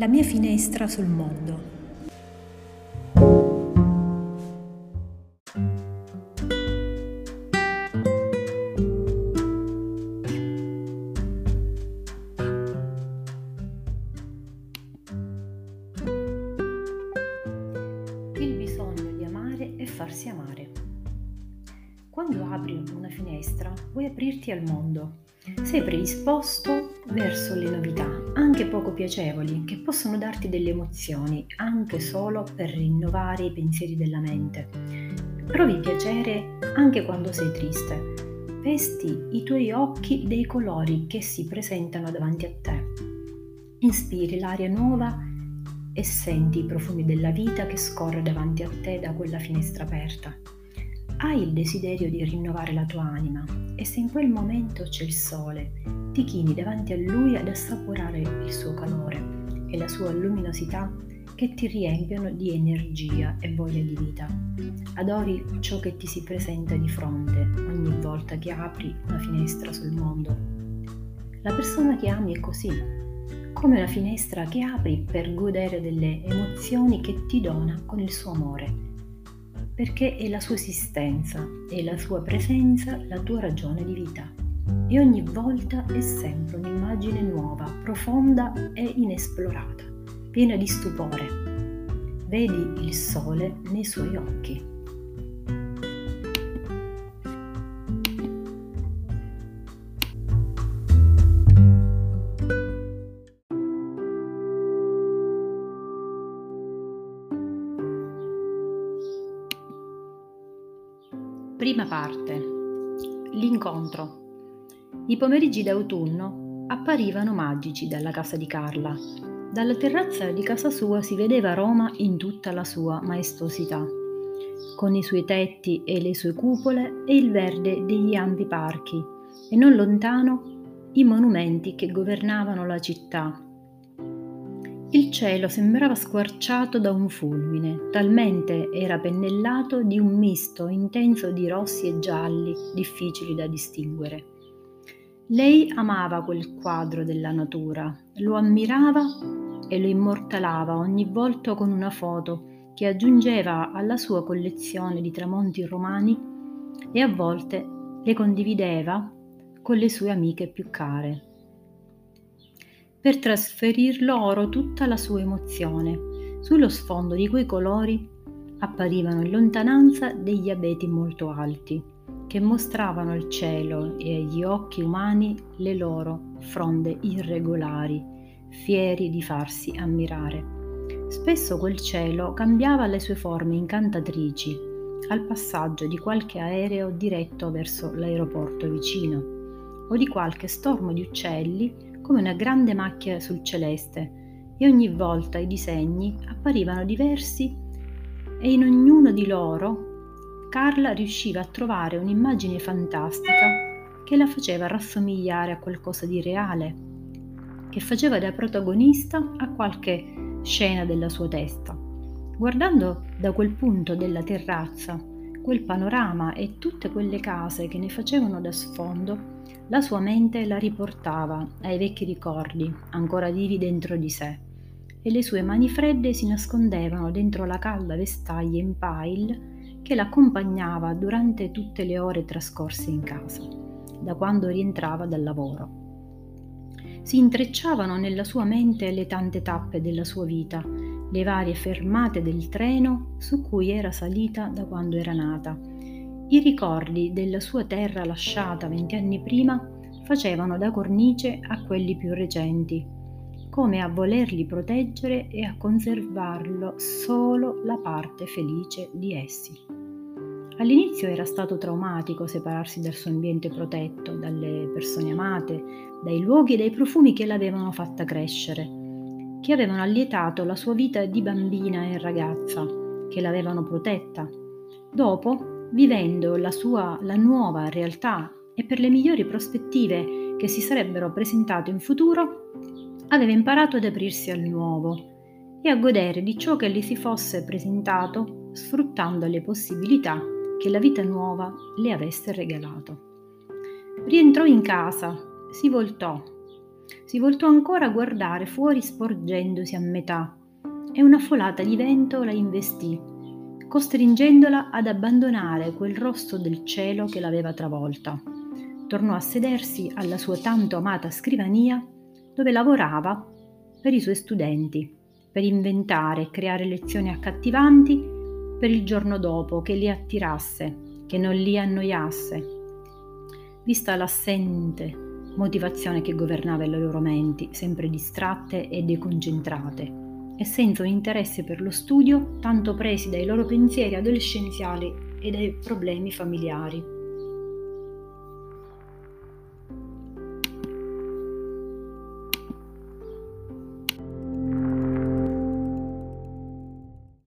La mia finestra sul mondo. Il bisogno di amare e farsi amare. Quando apri una finestra, vuoi aprirti al mondo. Sei predisposto verso le novità, anche poco piacevoli, che possono darti delle emozioni, anche solo per rinnovare i pensieri della mente. Provi piacere anche quando sei triste. Vesti i tuoi occhi dei colori che si presentano davanti a te. Inspiri l'aria nuova e senti i profumi della vita che scorre davanti a te da quella finestra aperta. Hai il desiderio di rinnovare la tua anima e se in quel momento c'è il sole, ti chini davanti a lui ad assaporare il suo calore e la sua luminosità che ti riempiono di energia e voglia di vita. Adori ciò che ti si presenta di fronte ogni volta che apri una finestra sul mondo. La persona che ami è così, come una finestra che apri per godere delle emozioni che ti dona con il suo amore, perché è la sua esistenza e la sua presenza la tua ragione di vita. E ogni volta è sempre un'immagine nuova, profonda e inesplorata, piena di stupore. Vedi il sole nei suoi occhi. Prima parte. L'incontro. I pomeriggi d'autunno apparivano magici dalla casa di Carla. Dalla terrazza di casa sua si vedeva Roma in tutta la sua maestosità, con i suoi tetti e le sue cupole e il verde degli ampi parchi, e non lontano i monumenti che governavano la città, il cielo sembrava squarciato da un fulmine, talmente era pennellato di un misto intenso di rossi e gialli, difficili da distinguere. Lei amava quel quadro della natura, lo ammirava e lo immortalava ogni volta con una foto che aggiungeva alla sua collezione di tramonti romani e a volte le condivideva con le sue amiche più care per trasferir loro tutta la sua emozione. Sullo sfondo di quei colori apparivano in lontananza degli abeti molto alti, che mostravano al cielo e agli occhi umani le loro fronde irregolari, fieri di farsi ammirare. Spesso quel cielo cambiava le sue forme incantatrici al passaggio di qualche aereo diretto verso l'aeroporto vicino o di qualche stormo di uccelli come una grande macchia sul celeste e ogni volta i disegni apparivano diversi e in ognuno di loro Carla riusciva a trovare un'immagine fantastica che la faceva rassomigliare a qualcosa di reale, che faceva da protagonista a qualche scena della sua testa. Guardando da quel punto della terrazza quel panorama e tutte quelle case che ne facevano da sfondo, la sua mente la riportava ai vecchi ricordi, ancora vivi dentro di sé, e le sue mani fredde si nascondevano dentro la calda vestaglia in pile che l'accompagnava durante tutte le ore trascorse in casa, da quando rientrava dal lavoro. Si intrecciavano nella sua mente le tante tappe della sua vita, le varie fermate del treno su cui era salita da quando era nata i ricordi della sua terra lasciata vent'anni prima facevano da cornice a quelli più recenti, come a volerli proteggere e a conservarlo solo la parte felice di essi. All'inizio era stato traumatico separarsi dal suo ambiente protetto, dalle persone amate, dai luoghi e dai profumi che l'avevano fatta crescere, che avevano allietato la sua vita di bambina e ragazza, che l'avevano protetta. Dopo vivendo la sua la nuova realtà e per le migliori prospettive che si sarebbero presentate in futuro, aveva imparato ad aprirsi al nuovo e a godere di ciò che le si fosse presentato sfruttando le possibilità che la vita nuova le avesse regalato. Rientrò in casa, si voltò Si voltò ancora a guardare fuori sporgendosi a metà e una folata di vento la investì, costringendola ad abbandonare quel rosto del cielo che l'aveva travolta. Tornò a sedersi alla sua tanto amata scrivania dove lavorava per i suoi studenti, per inventare e creare lezioni accattivanti per il giorno dopo che li attirasse, che non li annoiasse. Vista l'assente motivazione che governava le loro menti, sempre distratte e deconcentrate, e senza un interesse per lo studio, tanto presi dai loro pensieri adolescenziali e dai problemi familiari.